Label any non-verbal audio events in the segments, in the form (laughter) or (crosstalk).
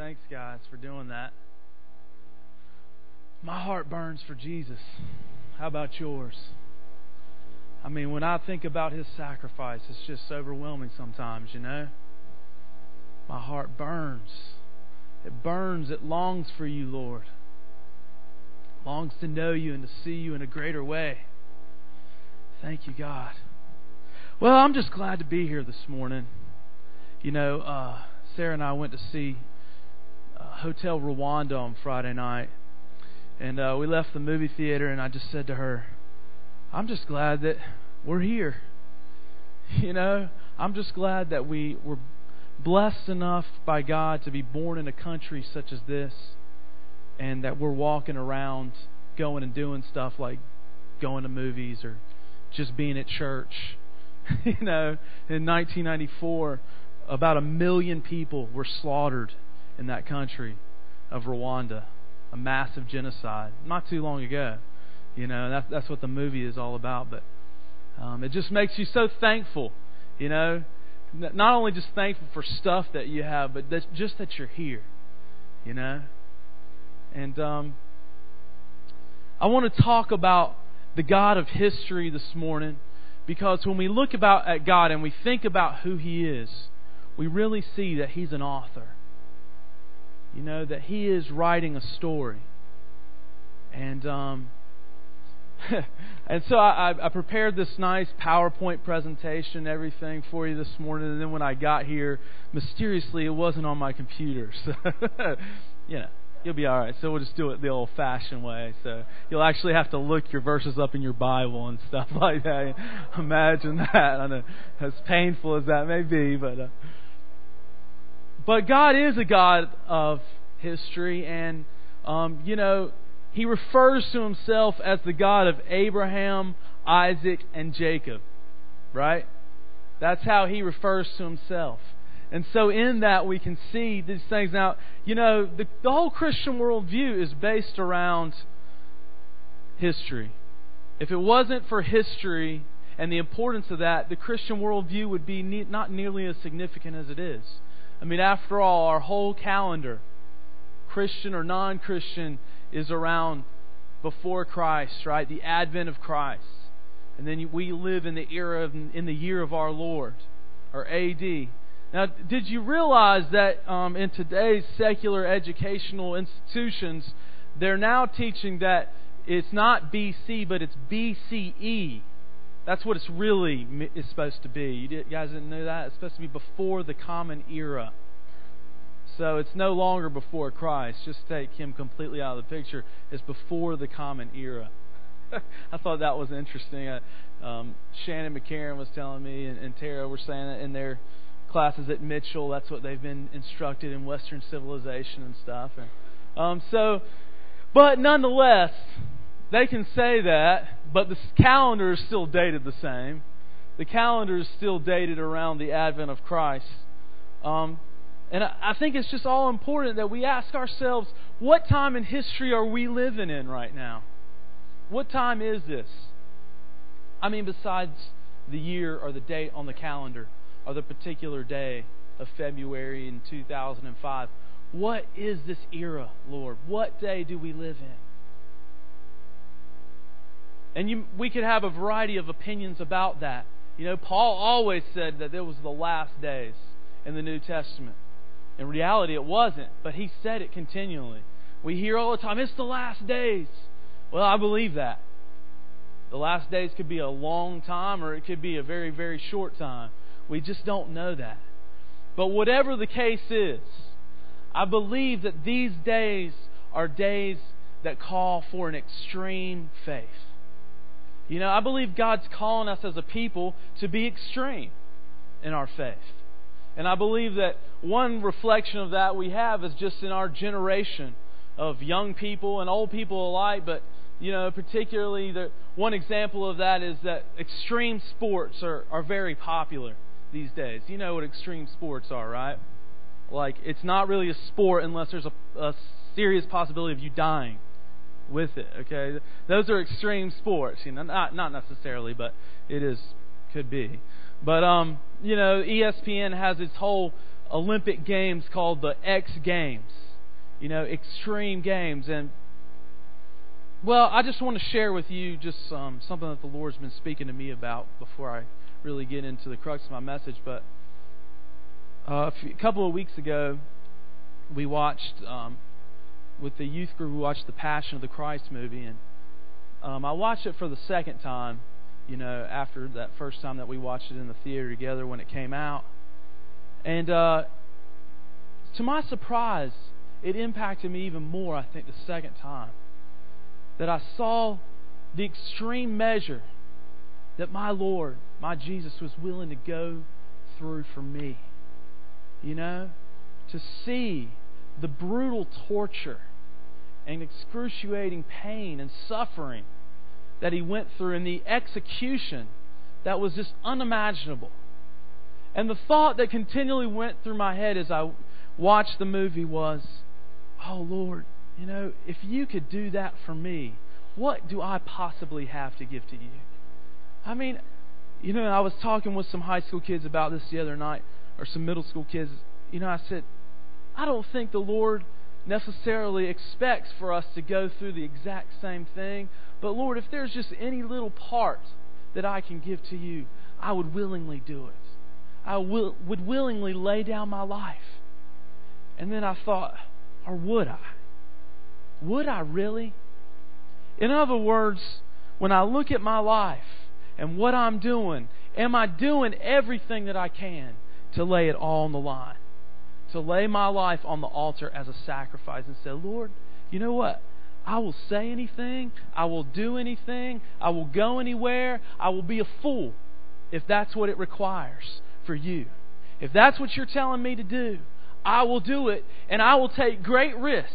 Thanks, guys, for doing that. My heart burns for Jesus. How about yours? I mean, when I think about his sacrifice, it's just overwhelming sometimes, you know? My heart burns. It burns. It longs for you, Lord. It longs to know you and to see you in a greater way. Thank you, God. Well, I'm just glad to be here this morning. You know, uh, Sarah and I went to see Hotel Rwanda on Friday night. And uh, we left the movie theater, and I just said to her, I'm just glad that we're here. (laughs) You know, I'm just glad that we were blessed enough by God to be born in a country such as this, and that we're walking around going and doing stuff like going to movies or just being at church. (laughs) you know, in 1994, about a million people were slaughtered in that country of Rwanda, a massive genocide, not too long ago. You know, that's that's what the movie is all about. But um, it just makes you so thankful. You know, not only just thankful for stuff that you have, but that, just that you're here. You know, and um, I want to talk about the God of history this morning because when we look about at God and we think about who He is, we really see that He's an author. You know that He is writing a story, and um, (laughs) and so I, I prepared this nice PowerPoint presentation, everything for you this morning. And then when I got here, mysteriously, it wasn't on my computer. (laughs) So, you know, you'll be all right. So we'll just do it the old-fashioned way. So you'll actually have to look your verses up in your Bible and stuff (laughs) like that. Imagine that. I know, as painful as that may be, but uh, but God is a God of history, and um, you know he refers to himself as the God of Abraham, Isaac, and Jacob. Right? That's how he refers to himself. And so, in that, we can see these things. Now, you know, the, the whole Christian worldview is based around history. If it wasn't for history and the importance of that, the Christian worldview would be ne- not nearly as significant as it is. I mean, after all, our whole calendar, Christian or non Christian, is around before Christ, right? The advent of Christ. And then we live in the era of, in the year of our Lord, or AD. Now, did you realize that um, in today's secular educational institutions, they're now teaching that it's not BC, but it's BCE. That's what it's really is supposed to be. You guys didn't know that? It's supposed to be before the Common Era. So it's no longer before Christ. Just take him completely out of the picture. It's before the common era. (laughs) I thought that was interesting. Uh, um, Shannon McCarran was telling me, and, and Tara were saying that in their classes at Mitchell, that's what they've been instructed in Western civilization and stuff. And um, so, but nonetheless, they can say that, but the calendar is still dated the same. The calendar is still dated around the advent of Christ. Um, and I think it's just all important that we ask ourselves what time in history are we living in right now? What time is this? I mean, besides the year or the date on the calendar or the particular day of February in 2005, what is this era, Lord? What day do we live in? And you, we could have a variety of opinions about that. You know, Paul always said that it was the last days in the New Testament. In reality, it wasn't, but he said it continually. We hear all the time, it's the last days. Well, I believe that. The last days could be a long time or it could be a very, very short time. We just don't know that. But whatever the case is, I believe that these days are days that call for an extreme faith. You know, I believe God's calling us as a people to be extreme in our faith. And I believe that one reflection of that we have is just in our generation of young people and old people alike, but you know, particularly the one example of that is that extreme sports are, are very popular these days. You know what extreme sports are, right? Like it's not really a sport unless there's a, a serious possibility of you dying with it. Okay, those are extreme sports. You know, not not necessarily, but it is could be. But um, you know, ESPN has its whole Olympic games called the X Games, you know, extreme games. And, well, I just want to share with you just um, something that the Lord's been speaking to me about before I really get into the crux of my message. But uh, a, few, a couple of weeks ago, we watched, um, with the youth group, we watched the Passion of the Christ movie. And um, I watched it for the second time, you know, after that first time that we watched it in the theater together when it came out. And uh, to my surprise, it impacted me even more, I think, the second time. That I saw the extreme measure that my Lord, my Jesus, was willing to go through for me. You know? To see the brutal torture and excruciating pain and suffering that he went through and the execution that was just unimaginable. And the thought that continually went through my head as I watched the movie was, oh Lord, you know, if you could do that for me, what do I possibly have to give to you? I mean, you know, I was talking with some high school kids about this the other night, or some middle school kids. You know, I said, I don't think the Lord necessarily expects for us to go through the exact same thing. But Lord, if there's just any little part that I can give to you, I would willingly do it. I will, would willingly lay down my life. And then I thought, or would I? Would I really? In other words, when I look at my life and what I'm doing, am I doing everything that I can to lay it all on the line? To lay my life on the altar as a sacrifice and say, Lord, you know what? I will say anything. I will do anything. I will go anywhere. I will be a fool if that's what it requires for you. If that's what you're telling me to do, I will do it. And I will take great risk.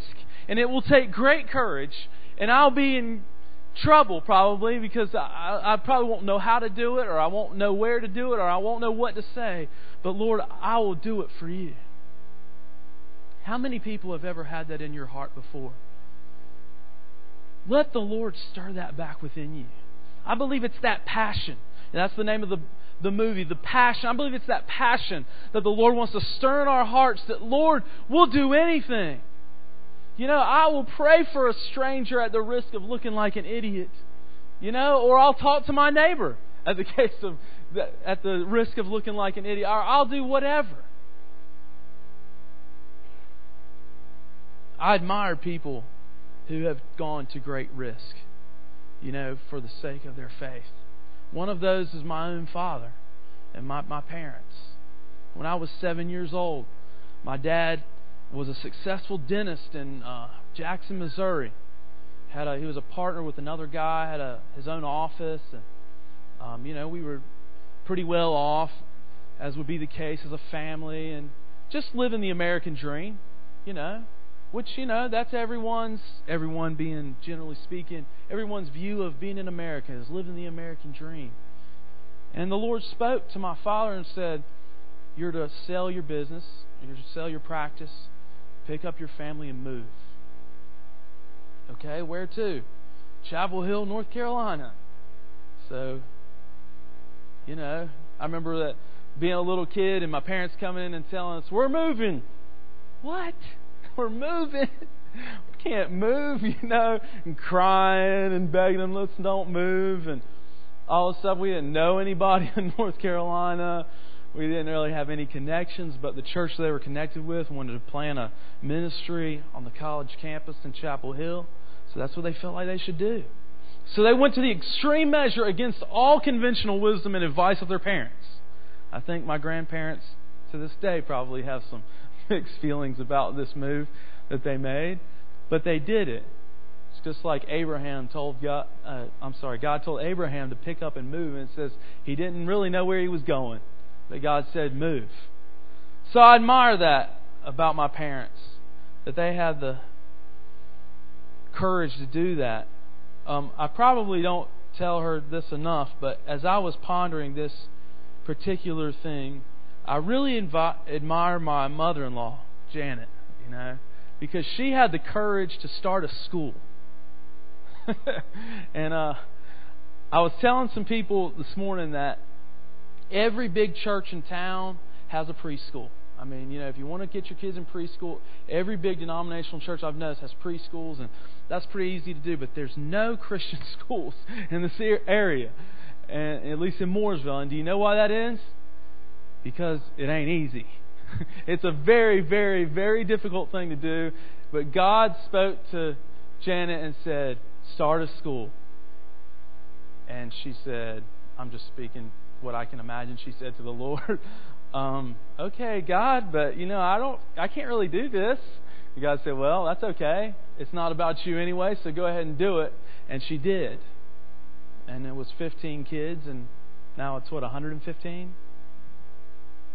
And it will take great courage. And I'll be in trouble probably because I, I probably won't know how to do it or I won't know where to do it or I won't know what to say. But Lord, I will do it for you. How many people have ever had that in your heart before? Let the Lord stir that back within you. I believe it's that passion. And that's the name of the, the movie, the passion. I believe it's that passion that the Lord wants to stir in our hearts that, Lord, we'll do anything. You know, I will pray for a stranger at the risk of looking like an idiot. You know, or I'll talk to my neighbor at the (laughs) case of at the risk of looking like an idiot. Or I'll do whatever. I admire people who have gone to great risk, you know, for the sake of their faith. One of those is my own father and my, my parents. When I was seven years old, my dad was a successful dentist in uh, Jackson, Missouri. Had a, he was a partner with another guy, had a, his own office, and um, you know we were pretty well off, as would be the case as a family, and just living the American dream, you know which you know that's everyone's everyone being generally speaking everyone's view of being in America is living the American dream. And the Lord spoke to my father and said, "You're to sell your business, you're to sell your practice, pick up your family and move." Okay, where to? Chapel Hill, North Carolina. So, you know, I remember that being a little kid and my parents coming in and telling us, "We're moving." What? (laughs) we're moving. We can't move, you know, and crying and begging them, let's don't move. And all of a sudden, we didn't know anybody (laughs) in North Carolina. We didn't really have any connections, but the church they were connected with wanted to plan a ministry on the college campus in Chapel Hill. So that's what they felt like they should do. So they went to the extreme measure against all conventional wisdom and advice of their parents. I think my grandparents to this day probably have some mixed (laughs) feelings about this move that they made, but they did it. It's just like Abraham told God, uh, I'm sorry, God told Abraham to pick up and move, and it says he didn't really know where he was going, but God said, move. So I admire that about my parents, that they had the courage to do that. Um, I probably don't tell her this enough, but as I was pondering this particular thing, I really invi- admire my mother in law, Janet, you know, because she had the courage to start a school. (laughs) and uh, I was telling some people this morning that every big church in town has a preschool. I mean, you know, if you want to get your kids in preschool, every big denominational church I've noticed has preschools, and that's pretty easy to do. But there's no (laughs) Christian schools in this area, and at least in Mooresville. And do you know why that is? Because it ain't easy. (laughs) it's a very, very, very difficult thing to do. But God spoke to Janet and said, "Start a school." And she said, "I'm just speaking what I can imagine." She said to the (laughs) Lord, um, okay, God, but you know, I don't, I can't really do this. And God said, well, that's okay. It's not about you anyway, so go ahead and do it. And she did. And it was 15 kids, and now it's what, 115?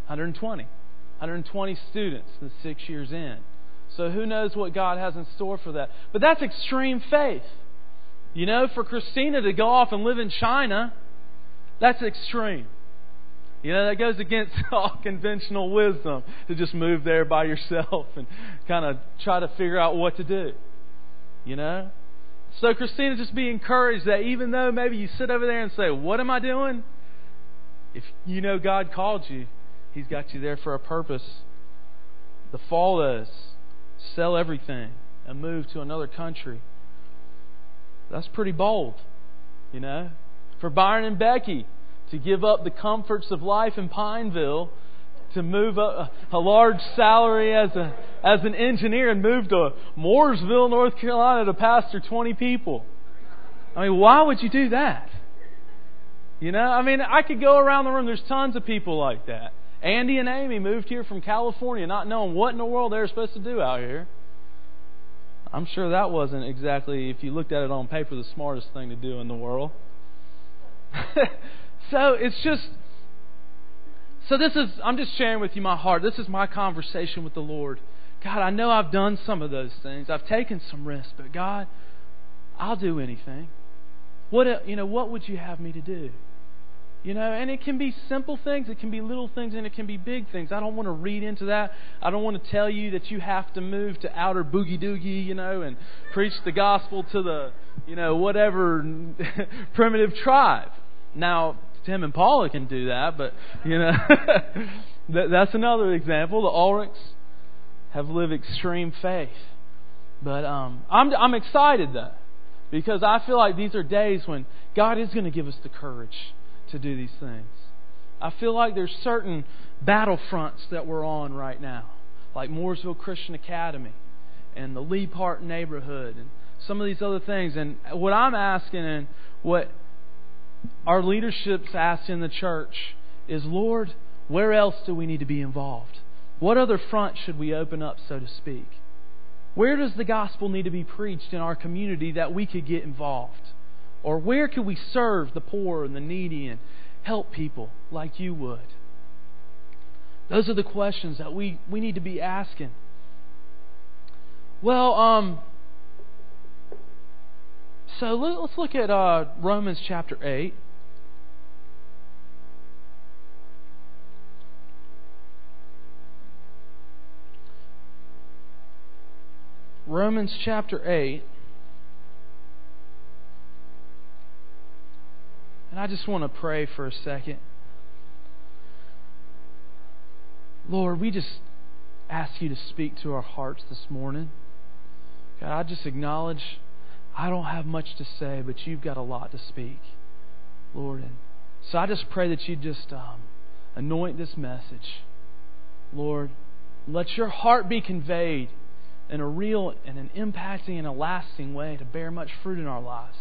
120. 120 students the six years in. So who knows what God has in store for that. But that's extreme faith. You know, for Christina to go off and live in China, that's extreme. You know, that goes against (laughs) all conventional wisdom to just move there by yourself and kind of try to figure out what to do. You know? So, Christina, just be encouraged that even though maybe you sit over there and say, What am I doing? If you know God called you, He's got you there for a purpose. The fall is sell everything and move to another country. That's pretty bold, you know? For Byron and Becky, to give up the comforts of life in Pineville to move a, a large salary as a as an engineer and move to Mooresville, North Carolina to pastor 20 people. I mean, why would you do that? You know, I mean, I could go around the room. There's tons of people like that. Andy and Amy moved here from California not knowing what in the world they were supposed to do out here. I'm sure that wasn't exactly, if you looked at it on paper, the smartest thing to do in the world. (laughs) So it's just, so this is, I'm just sharing with you my heart. This is my conversation with the Lord. God, I know I've done some of those things. I've taken some risks, but God, I'll do anything. What, you know, what would you have me to do? You know, and it can be simple things, it can be little things, and it can be big things. I don't want to read into that. I don't want to tell you that you have to move to outer boogie doogie, you know, and preach the gospel to the, you know, whatever (laughs) primitive tribe. Now, Tim and Paula can do that, but you know (laughs) that's another example. The Ulrichs have lived extreme faith, but um, I'm I'm excited though because I feel like these are days when God is going to give us the courage to do these things. I feel like there's certain battlefronts that we're on right now, like Mooresville Christian Academy and the Lee Park neighborhood and some of these other things. And what I'm asking and what our leadership's asked in the church is Lord, where else do we need to be involved? What other front should we open up, so to speak? Where does the gospel need to be preached in our community that we could get involved? Or where can we serve the poor and the needy and help people like you would? Those are the questions that we, we need to be asking. Well, um, so let's look at uh, Romans chapter 8. Romans chapter 8. And I just want to pray for a second. Lord, we just ask you to speak to our hearts this morning. God, I just acknowledge I don't have much to say, but you've got a lot to speak, Lord. And so I just pray that you just um, anoint this message, Lord. Let your heart be conveyed in a real and an impacting and a lasting way to bear much fruit in our lives.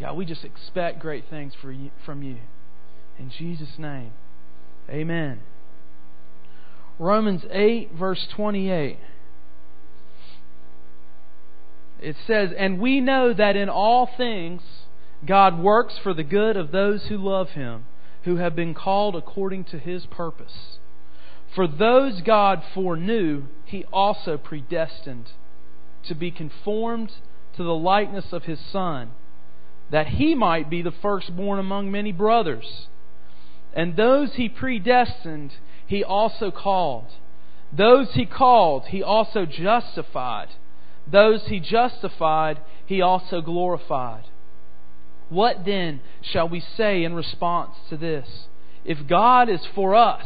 God, we just expect great things for you, from you. In Jesus' name, amen. Romans 8, verse 28 it says, And we know that in all things God works for the good of those who love him, who have been called according to his purpose. For those God foreknew, he also predestined to be conformed to the likeness of his Son, that he might be the firstborn among many brothers. And those he predestined, he also called. Those he called, he also justified. Those he justified, he also glorified. What then shall we say in response to this? If God is for us,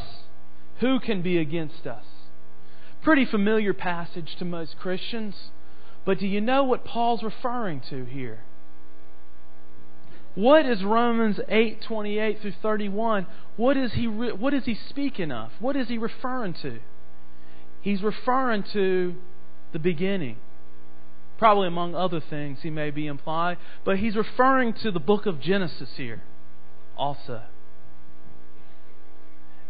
Who can be against us? Pretty familiar passage to most Christians, but do you know what Paul's referring to here? What is Romans 8:28 through 31? What is he what is he speaking of? What is he referring to? He's referring to the beginning. Probably among other things he may be implying, but he's referring to the book of Genesis here also.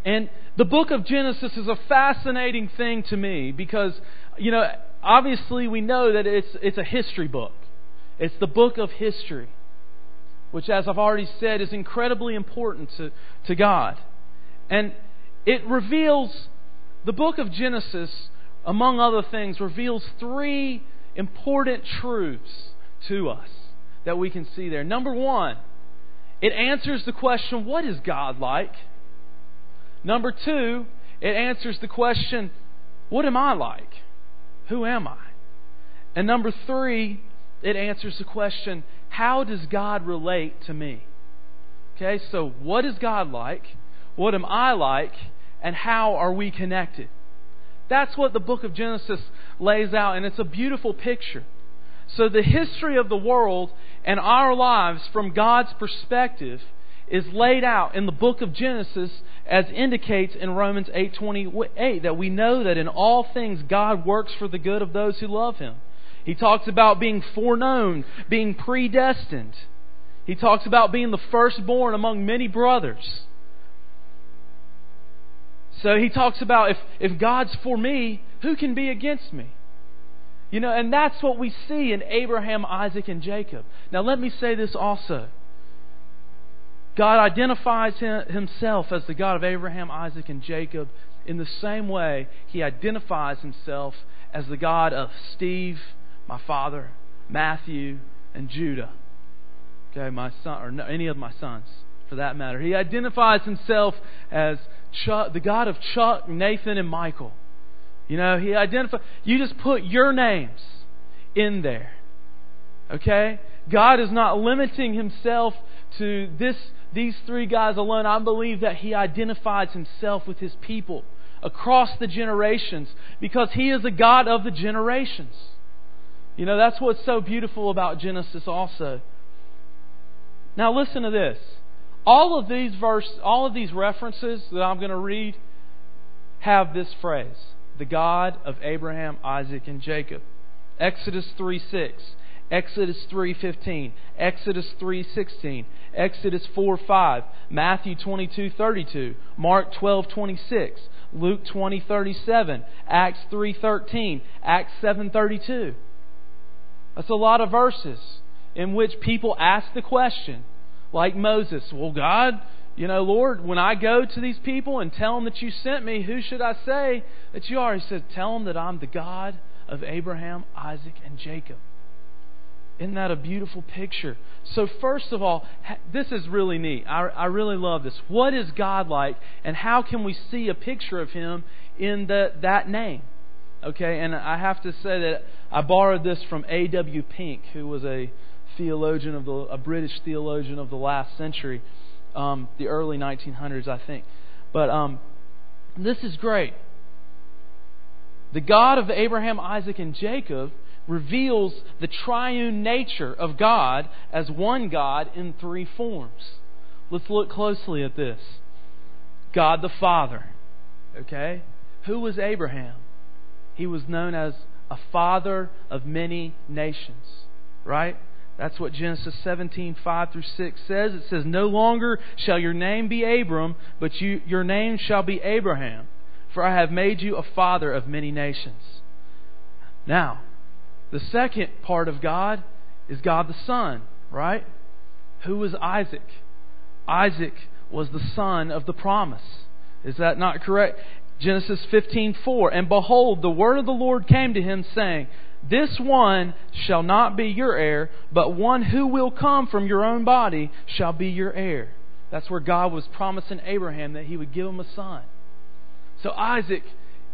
And the book of Genesis is a fascinating thing to me because, you know, obviously we know that it's, it's a history book. It's the book of history, which, as I've already said, is incredibly important to, to God. And it reveals, the book of Genesis, among other things, reveals three important truths to us that we can see there. Number one, it answers the question, what is God like? Number two, it answers the question, what am I like? Who am I? And number three, it answers the question, how does God relate to me? Okay, so what is God like? What am I like? And how are we connected? That's what the book of Genesis lays out, and it's a beautiful picture. So, the history of the world and our lives from God's perspective is laid out in the book of Genesis as indicates in Romans 8:28 that we know that in all things God works for the good of those who love him. He talks about being foreknown, being predestined. He talks about being the firstborn among many brothers. So he talks about if, if God's for me, who can be against me? You know, and that's what we see in Abraham, Isaac, and Jacob. Now, let me say this also. God identifies himself as the God of Abraham, Isaac, and Jacob in the same way he identifies himself as the God of Steve, my father, Matthew, and Judah. Okay, my son, or any of my sons for that matter. He identifies himself as Chuck, the God of Chuck, Nathan, and Michael. You know, he identifies. You just put your names in there. Okay? God is not limiting himself to this these three guys alone. I believe that he identifies himself with his people across the generations because he is a God of the generations. You know, that's what's so beautiful about Genesis also. Now listen to this. All of these verse, all of these references that I'm going to read have this phrase: the God of Abraham, Isaac, and Jacob. Exodus 3 6, Exodus 3:15, Exodus 3:16, Exodus 4:5, Matthew 22:32, Mark 12:26, Luke 20:37, Acts 3:13, Acts 7:32. That's a lot of verses in which people ask the question, like Moses. Well, God, you know, Lord, when I go to these people and tell them that you sent me, who should I say that you are? He said, Tell them that I'm the God of Abraham, Isaac, and Jacob. Isn't that a beautiful picture? So, first of all, this is really neat. I, I really love this. What is God like, and how can we see a picture of Him in the, that name? Okay, and I have to say that I borrowed this from A.W. Pink, who was a theologian of the a British theologian of the last century, um, the early 1900s, I think. But um, this is great. The God of Abraham, Isaac, and Jacob reveals the triune nature of God as one God in three forms. Let's look closely at this. God the Father. Okay? Who was Abraham? He was known as a father of many nations. Right? That's what Genesis 17, 5 through 6 says. It says, No longer shall your name be Abram, but you, your name shall be Abraham, for I have made you a father of many nations. Now, the second part of God is God the Son, right? Who was Isaac? Isaac was the son of the promise. Is that not correct? Genesis 15:4 And behold the word of the Lord came to him saying this one shall not be your heir, but one who will come from your own body shall be your heir. That's where God was promising Abraham that he would give him a son. So Isaac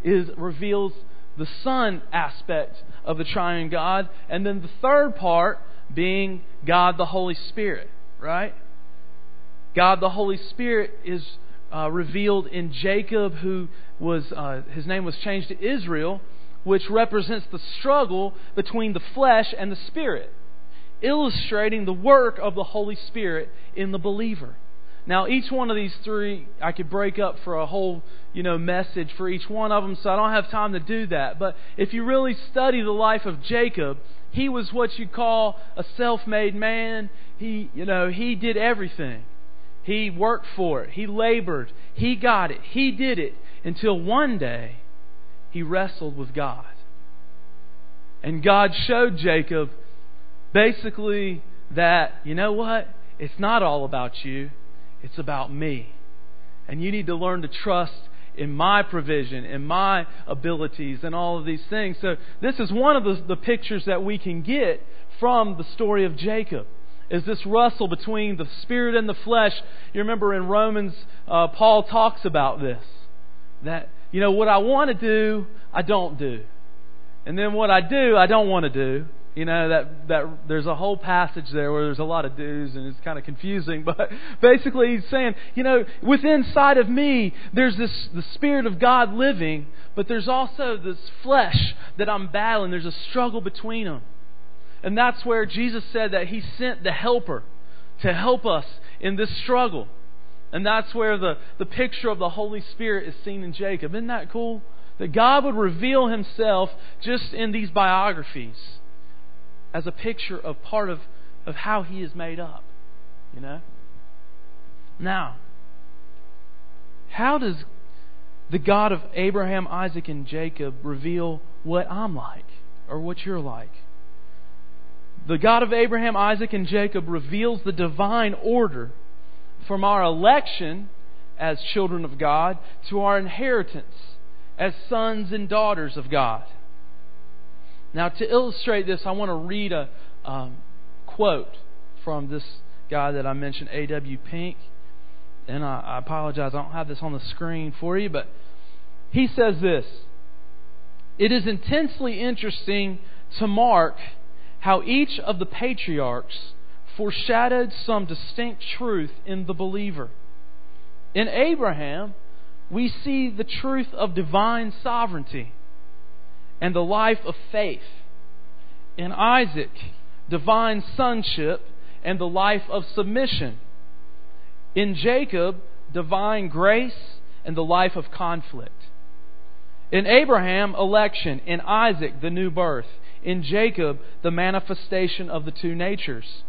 is reveals the son aspect of the triune God, and then the third part being God the Holy Spirit, right? God the Holy Spirit is uh, revealed in Jacob, who was uh, his name was changed to Israel, which represents the struggle between the flesh and the spirit, illustrating the work of the Holy Spirit in the believer. Now, each one of these three I could break up for a whole, you know, message for each one of them, so I don't have time to do that. But if you really study the life of Jacob, he was what you call a self-made man. He, you know, he did everything. He worked for it. He labored. He got it. He did it until one day he wrestled with God. And God showed Jacob basically that, you know what? It's not all about you, it's about me. And you need to learn to trust in my provision, in my abilities, and all of these things. So, this is one of the, the pictures that we can get from the story of Jacob is this wrestle between the spirit and the flesh. You remember in Romans, uh, Paul talks about this. That, you know, what I want to do, I don't do. And then what I do, I don't want to do. You know, that, that there's a whole passage there where there's a lot of do's and it's kind of confusing. (laughs) But basically, he's saying, you know, within inside of me, there's this, the Spirit of God living, but there's also this flesh that I'm battling. There's a struggle between them. And that's where Jesus said that He sent the Helper to help us in this struggle. And that's where the, the picture of the Holy Spirit is seen in Jacob. Isn't that cool? That God would reveal Himself just in these biographies as a picture of part of, of how He is made up. You know? Now, how does the God of Abraham, Isaac, and Jacob reveal what I'm like or what you're like? The God of Abraham, Isaac, and Jacob reveals the divine order from our election as children of God to our inheritance as sons and daughters of God. Now, to illustrate this, I want to read a um, quote from this guy that I mentioned, A.W. Pink. And I, I apologize, I don't have this on the screen for you, but he says this It is intensely interesting to mark how each of the patriarchs foreshadowed some distinct truth in the believer. In Abraham, we see the truth of divine sovereignty and the life of faith. In Isaac, divine sonship and the life of submission. In Jacob, divine grace and the life of conflict. In Abraham, election. In Isaac, the new birth in Jacob the manifestation of the two natures.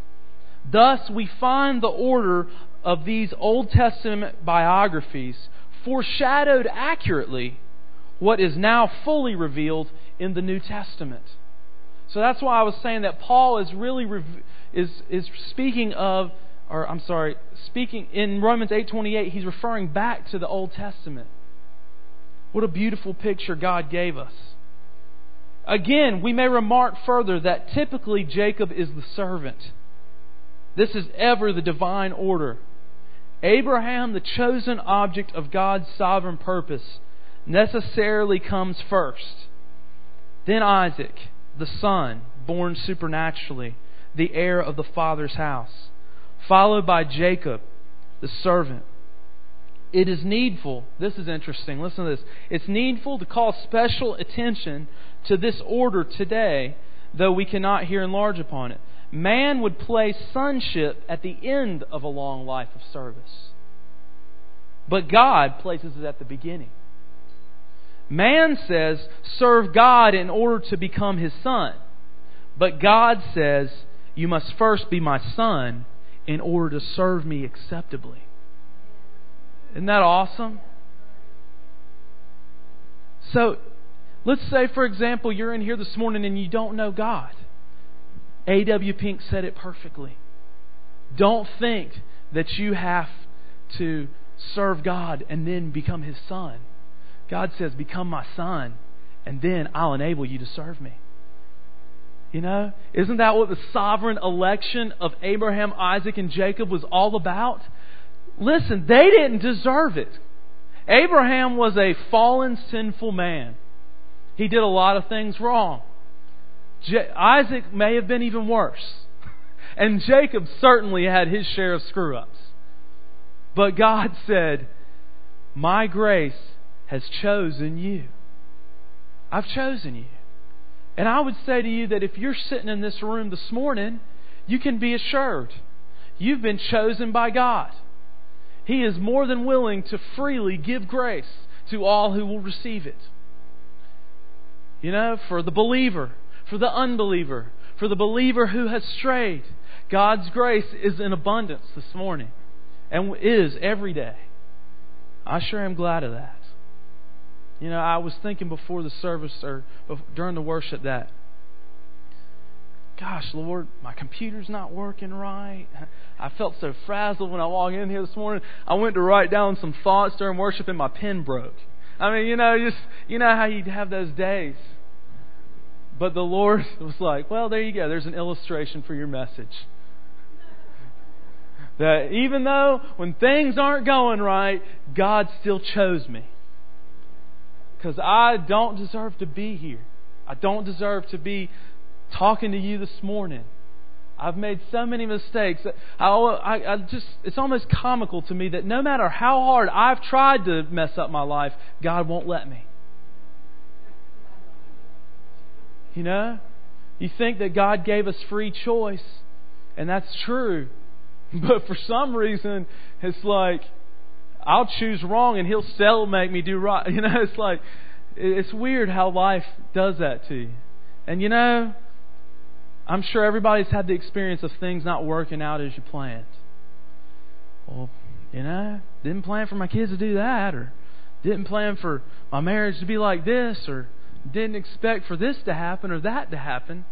Thus, we find the order of these Old Testament biographies foreshadowed accurately what is now fully revealed in the New Testament. So that's why I was saying that Paul is really is is speaking of or I'm sorry, speaking in Romans 8:28, he's referring back to the Old Testament. What a beautiful picture God gave us. Again, we may remark further that typically Jacob is the servant. This is ever the divine order. Abraham, the chosen object of God's sovereign purpose, necessarily comes first. Then Isaac, the son, born supernaturally, the heir of the father's house, followed by Jacob, the servant. It is needful, this is interesting, listen to this. It's needful to call special attention to this order today, though we cannot here enlarge upon it. Man would place sonship at the end of a long life of service. But God places it at the beginning. Man says, serve God in order to become his son. But God says, you must first be my son in order to serve me acceptably. Isn't that awesome? So, Let's say, for example, you're in here this morning and you don't know God. A.W. Pink said it perfectly. Don't think that you have to serve God and then become His son. God says, Become my son, and then I'll enable you to serve me. You know? Isn't that what the sovereign election of Abraham, Isaac, and Jacob was all about? Listen, they didn't deserve it. Abraham was a fallen, sinful man. He did a lot of things wrong. Isaac may have been even worse. (laughs) And Jacob certainly had his share of screw ups. But God (laughs) said, My grace has chosen you. I've chosen you. And I would say to you that if you're sitting in this room this morning, you can be assured you've been chosen by God. He is more than willing to freely give grace to all who will receive it. You know, for the believer, for the unbeliever, for the believer who has strayed, God's grace is in abundance this morning and is every day. I sure am glad of that. You know, I was thinking before the service or during the worship that, gosh, Lord, my computer's not working right. (laughs) I felt so frazzled when I walked in here this morning. I went to write down some thoughts during worship and my pen broke. I mean, you know, just you know how you have those days. But the Lord (laughs) was like, well, there you go. There's an illustration for your message. That even though when things aren't going right, God still chose me. Because I don't deserve to be here. I don't deserve to be talking to you this morning. I've made so many mistakes. I, I, I just, it's almost comical to me that no matter how hard I've tried to mess up my life, God won't let me. You know? You think that God gave us free choice, and that's true. (laughs) But for some reason, it's like, I'll choose wrong and He'll still make me do right. (laughs) You know, it's like, it's weird how life does that to you. And you know, I'm sure everybody's had the experience of things not working out as you planned. Well, you know, didn't plan for my kids to do that, or didn't plan for my marriage to be like this, or didn't expect for this to happen or that to happen.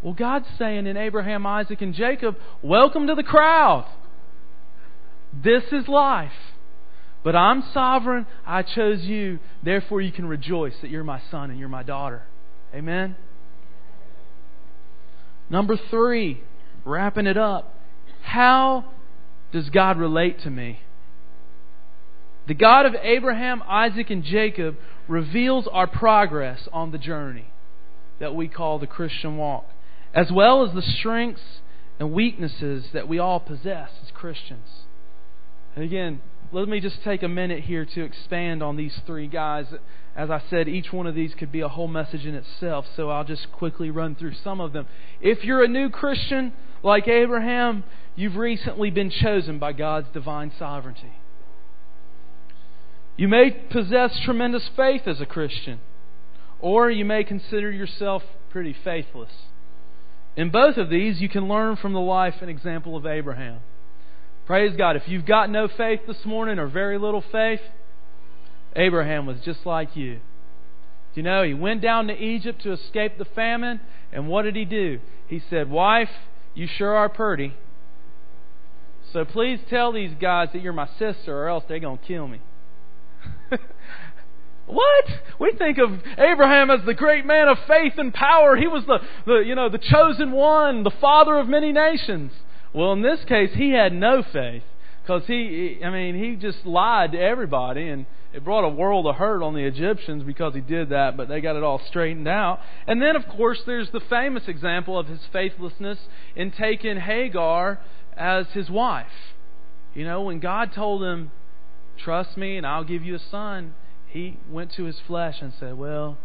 Well, God's saying in Abraham, Isaac, and Jacob, welcome to the crowd. This is life. But I'm sovereign. I chose you. Therefore, you can rejoice that you're my son and you're my daughter. Amen? Number three, wrapping it up. How does God relate to me? The God of Abraham, Isaac, and Jacob reveals our progress on the journey that we call the Christian walk, as well as the strengths and weaknesses that we all possess as Christians. And again, let me just take a minute here to expand on these three guys. As I said, each one of these could be a whole message in itself, so I'll just quickly run through some of them. If you're a new Christian, like Abraham, you've recently been chosen by God's divine sovereignty. You may possess tremendous faith as a Christian, or you may consider yourself pretty faithless. In both of these, you can learn from the life and example of Abraham. Praise God. If you've got no faith this morning or very little faith, Abraham was just like you. You know, he went down to Egypt to escape the famine, and what did he do? He said, Wife, you sure are pretty. So please tell these guys that you're my sister, or else they're going to kill me. (laughs) what? We think of Abraham as the great man of faith and power. He was the, the you know the chosen one, the father of many nations. Well, in this case, he had no faith because he, I mean, he just lied to everybody and it brought a world of hurt on the Egyptians because he did that, but they got it all straightened out. And then, of course, there's the famous example of his faithlessness in taking Hagar as his wife. You know, when God told him, Trust me and I'll give you a son, he went to his flesh and said, Well,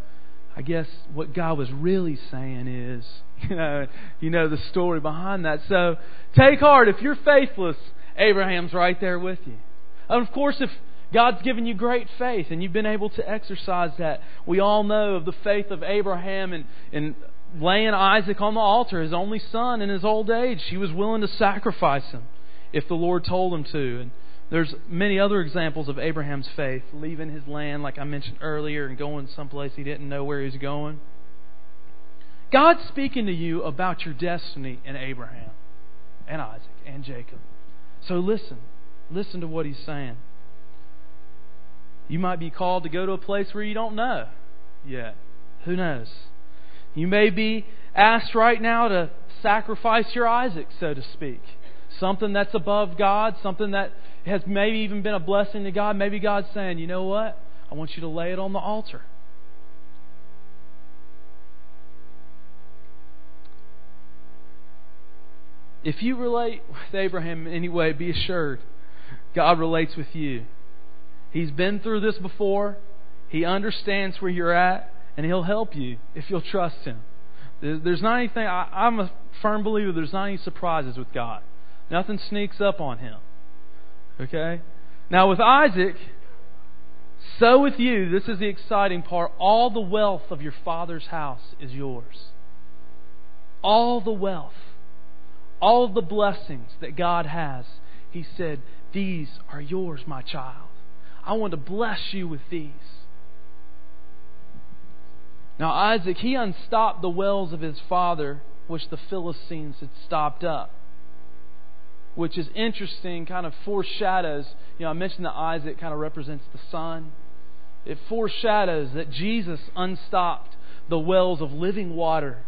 I guess what God was really saying is, (laughs) you know, you know the story behind that. So take heart. If you're faithless, Abraham's right there with you. And of course, if God's given you great faith and you've been able to exercise that, we all know of the faith of Abraham and, and laying Isaac on the altar, his only son in his old age. He was willing to sacrifice him if the Lord told him to. And there's many other examples of Abraham's faith, leaving his land, like I mentioned earlier, and going someplace he didn't know where he was going. God's speaking to you about your destiny in Abraham and Isaac and Jacob. So listen. Listen to what he's saying. You might be called to go to a place where you don't know yet. Who knows? You may be asked right now to sacrifice your Isaac, so to speak. Something that's above God, something that has maybe even been a blessing to God. Maybe God's saying, you know what? I want you to lay it on the altar. If you relate with Abraham in any way, be assured God relates with you. He's been through this before. He understands where you're at, and He'll help you if you'll trust Him. There's not anything, I, am a firm believer there's not any surprises with God. Nothing sneaks up on Him. Okay? Now, with Isaac, so with you, this is the exciting part. All the wealth of your father's house is yours. All the wealth, all the blessings that God has, He said, These are yours, my child. I want to bless you with these. Now, Isaac, he unstopped the wells of his father, which the Philistines had stopped up. Which is interesting, kind of foreshadows. You know, I mentioned that Isaac kind of represents the son. It foreshadows that Jesus unstopped the wells of living water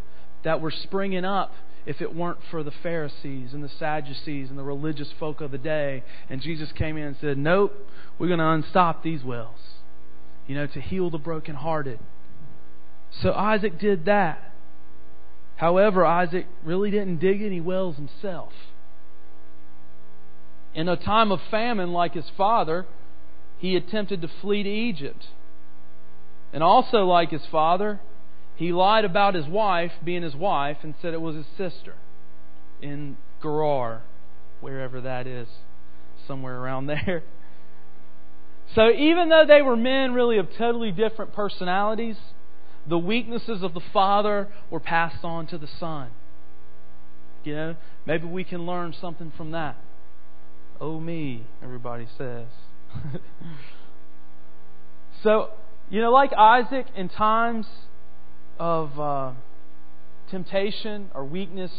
that were springing up if it weren't for the Pharisees and the Sadducees and the religious folk of the day. And Jesus came in and said, Nope, we're going to unstop these wells, you know, to heal the brokenhearted. So Isaac did that. However, Isaac really didn't dig any wells himself. In a time of famine like his father, he attempted to flee to Egypt. And also, like his father, he lied about his wife being his wife and said it was his sister in Gerar, wherever that is, somewhere around (laughs) there. So, even though they were men really of totally different personalities, the weaknesses of the father were passed on to the son. You know, maybe we can learn something from that. Oh, me, everybody says. (laughs) so, you know, like Isaac, in times of uh, temptation or weakness,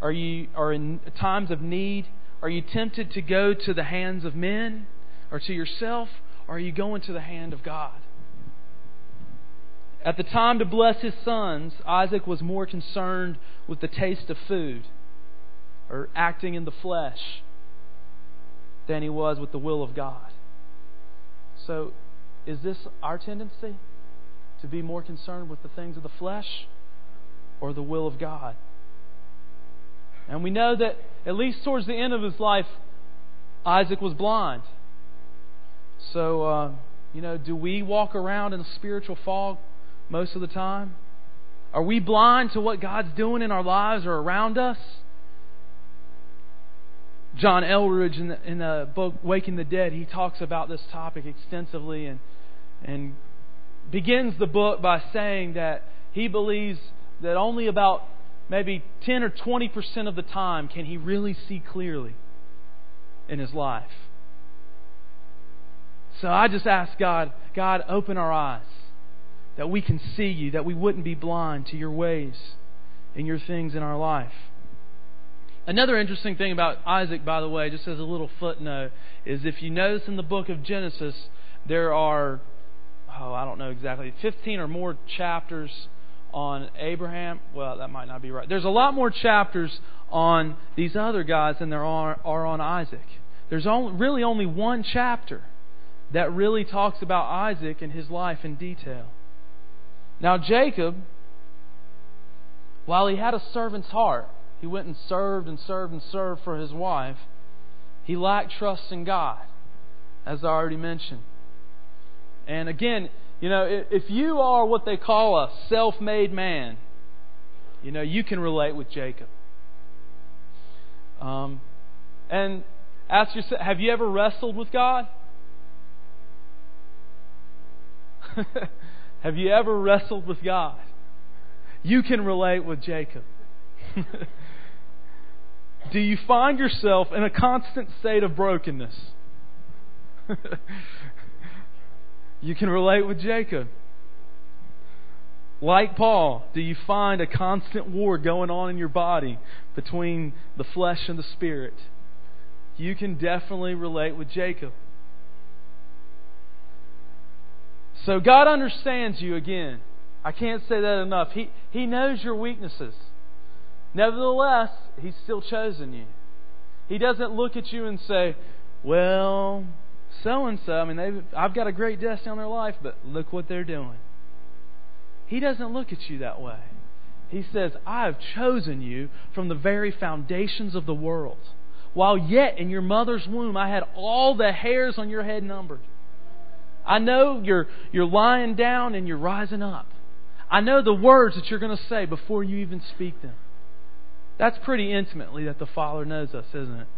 are you, or in times of need, are you tempted to go to the hands of men or to yourself, or are you going to the hand of God? At the time to bless his sons, Isaac was more concerned with the taste of food or acting in the flesh than he was with the will of God. So, is this our tendency? To be more concerned with the things of the flesh or the will of God? And we know that at least towards the end of his life, Isaac was blind. So, uh, you know, do we walk around in a spiritual fog most of the time? Are we blind to what God's doing in our lives or around us? John Eldredge in the, in the book Waking the Dead, he talks about this topic extensively and and begins the book by saying that he believes that only about maybe 10 or 20% of the time can he really see clearly in his life. So I just ask God, God, open our eyes that we can see you, that we wouldn't be blind to your ways and your things in our life. Another interesting thing about Isaac, by the way, just as a little footnote, is if you notice in the book of Genesis, there are, oh, I don't know exactly, 15 or more chapters on Abraham. Well, that might not be right. There's a lot more chapters on these other guys than there are, are on Isaac. There's only, really only one chapter that really talks about Isaac and his life in detail. Now, Jacob, while he had a servant's heart, he went and served and served and served for his wife. He lacked trust in God, as I already mentioned. And again, you know, if you are what they call a self made man, you know, you can relate with Jacob. Um, and ask yourself have you ever wrestled with God? (laughs) have you ever wrestled with God? You can relate with Jacob. (laughs) Do you find yourself in a constant state of brokenness? (laughs) you can relate with Jacob. Like Paul, do you find a constant war going on in your body between the flesh and the spirit? You can definitely relate with Jacob. So God understands you again. I can't say that enough. He, he knows your weaknesses. Nevertheless, He's still chosen you. He doesn't look at you and say, well, so and so, I mean, I've got a great destiny on their life, but look what they're doing. He doesn't look at you that way. He says, I have chosen you from the very foundations of the world. While yet in your mother's womb, I had all the hairs on your head numbered. I know you're, you're lying down and you're rising up. I know the words that you're going to say before you even speak them. That's pretty intimately that the Father knows us, isn't it?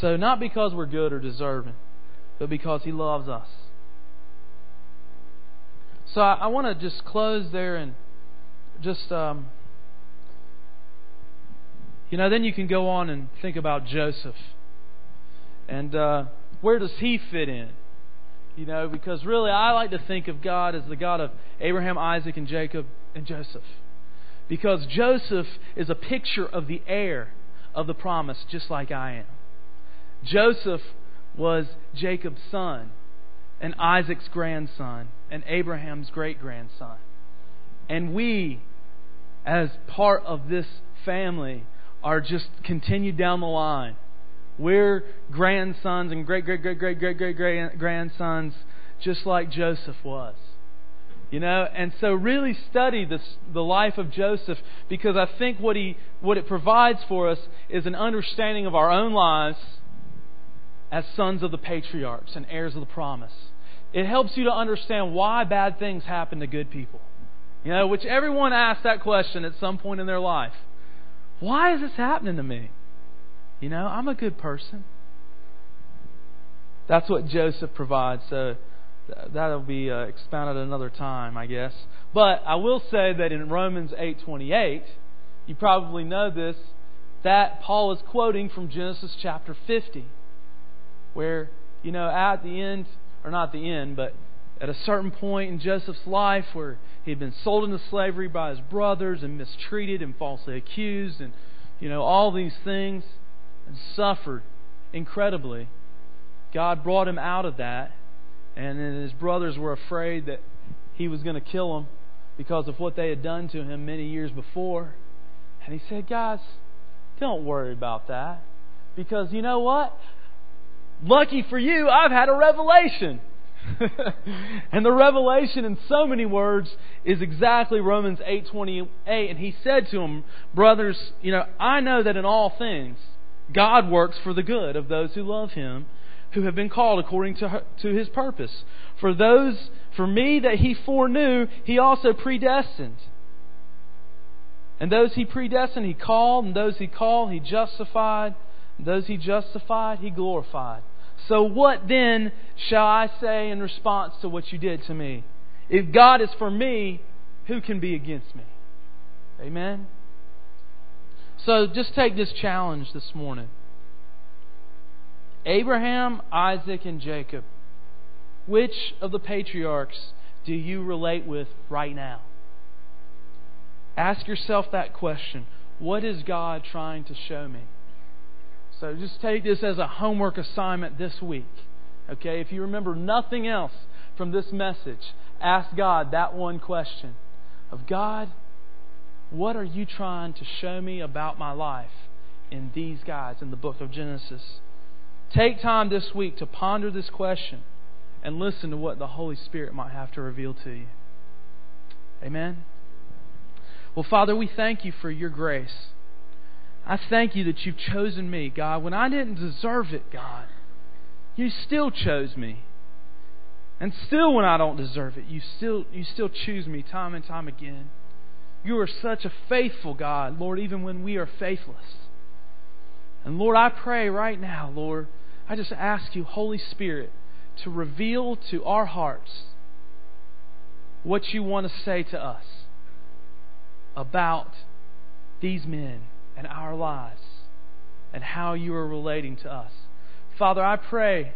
So, not because we're good or deserving, but because He loves us. So, I, I want to just close there and just, um, you know, then you can go on and think about Joseph. And uh, where does he fit in? You know, because really I like to think of God as the God of Abraham, Isaac, and Jacob and Joseph. Because Joseph is a picture of the heir of the promise, just like I am. Joseph was Jacob's son, and Isaac's grandson, and Abraham's great grandson. And we, as part of this family, are just continued down the line. We're grandsons and great, great, great, great, great, great, great grandsons, just like Joseph was. You know, and so really study this, the life of Joseph because I think what he what it provides for us is an understanding of our own lives as sons of the patriarchs and heirs of the promise. It helps you to understand why bad things happen to good people. You know, which everyone asks that question at some point in their life. Why is this happening to me? You know, I'm a good person. That's what Joseph provides. So that'll be uh, expounded another time, I guess. But I will say that in Romans 8:28, you probably know this, that Paul is quoting from Genesis chapter 50, where you know at the end, or not the end, but at a certain point in Joseph's life where he had been sold into slavery by his brothers and mistreated and falsely accused and you know all these things and suffered incredibly. God brought him out of that and then his brothers were afraid that he was going to kill him because of what they had done to him many years before. And he said, Guys, don't worry about that. Because you know what? Lucky for you, I've had a revelation. (laughs) and the revelation in so many words is exactly Romans 8:28 and he said to them brothers you know I know that in all things God works for the good of those who love him who have been called according to, her, to his purpose for those for me that he foreknew he also predestined and those he predestined he called and those he called he justified and those he justified he glorified so, what then shall I say in response to what you did to me? If God is for me, who can be against me? Amen? So, just take this challenge this morning Abraham, Isaac, and Jacob. Which of the patriarchs do you relate with right now? Ask yourself that question. What is God trying to show me? So just take this as a homework assignment this week. Okay? If you remember nothing else from this message, ask God that one question of God, what are you trying to show me about my life in these guys in the book of Genesis? Take time this week to ponder this question and listen to what the Holy Spirit might have to reveal to you. Amen. Well, Father, we thank you for your grace. I thank you that you've chosen me, God. When I didn't deserve it, God, you still chose me. And still when I don't deserve it, you still you still choose me time and time again. You are such a faithful God, Lord, even when we are faithless. And Lord, I pray right now, Lord, I just ask you, Holy Spirit, to reveal to our hearts what you want to say to us about these men and our lives and how you are relating to us. Father, I pray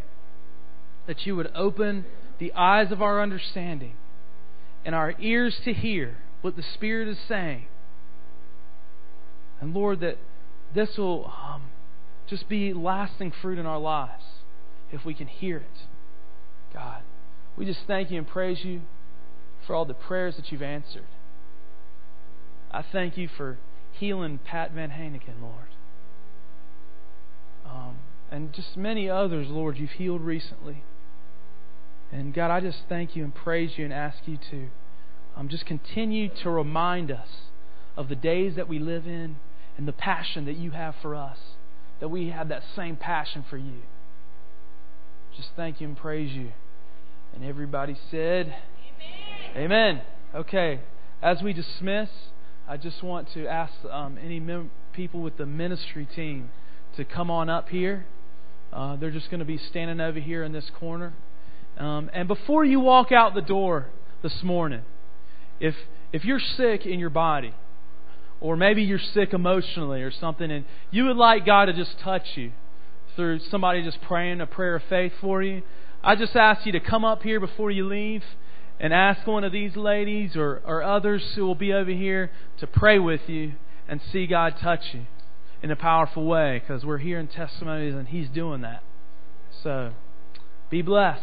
that you would open the eyes of our understanding and our ears to hear what the Spirit is saying. And Lord, that this will um, just be lasting fruit in our lives if we can hear it. God, we just thank you and praise you for all the prayers that you've answered. I thank you for healing Pat Van Haneken, Lord. Um, and just many others, Lord, you've healed recently. And God, I just thank you and praise you and ask you to um, just continue to remind us of the days that we live in and the passion that you have for us, that we have that same passion for you. just thank you and praise you. And everybody said, Amen. Amen. Okay, as we dismiss, I just want to ask um, any mem- people with the ministry team to come on up here. Uh, they're just going to be standing over here in this corner. Um, and before you walk out the door this morning, if if you're sick in your body, or maybe you're sick emotionally or something, and you would like God to just touch you through somebody just praying a prayer of faith for you, I just ask you to come up here before you leave and ask one of these ladies or, or others who will be over here to pray with you and see God touch you in a powerful way because we're hearing testimonies and He's doing that. So, be blessed.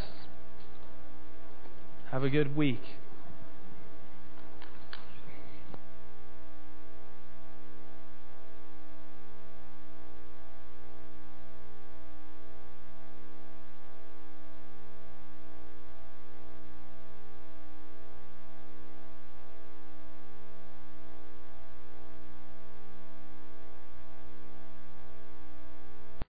Have a good week.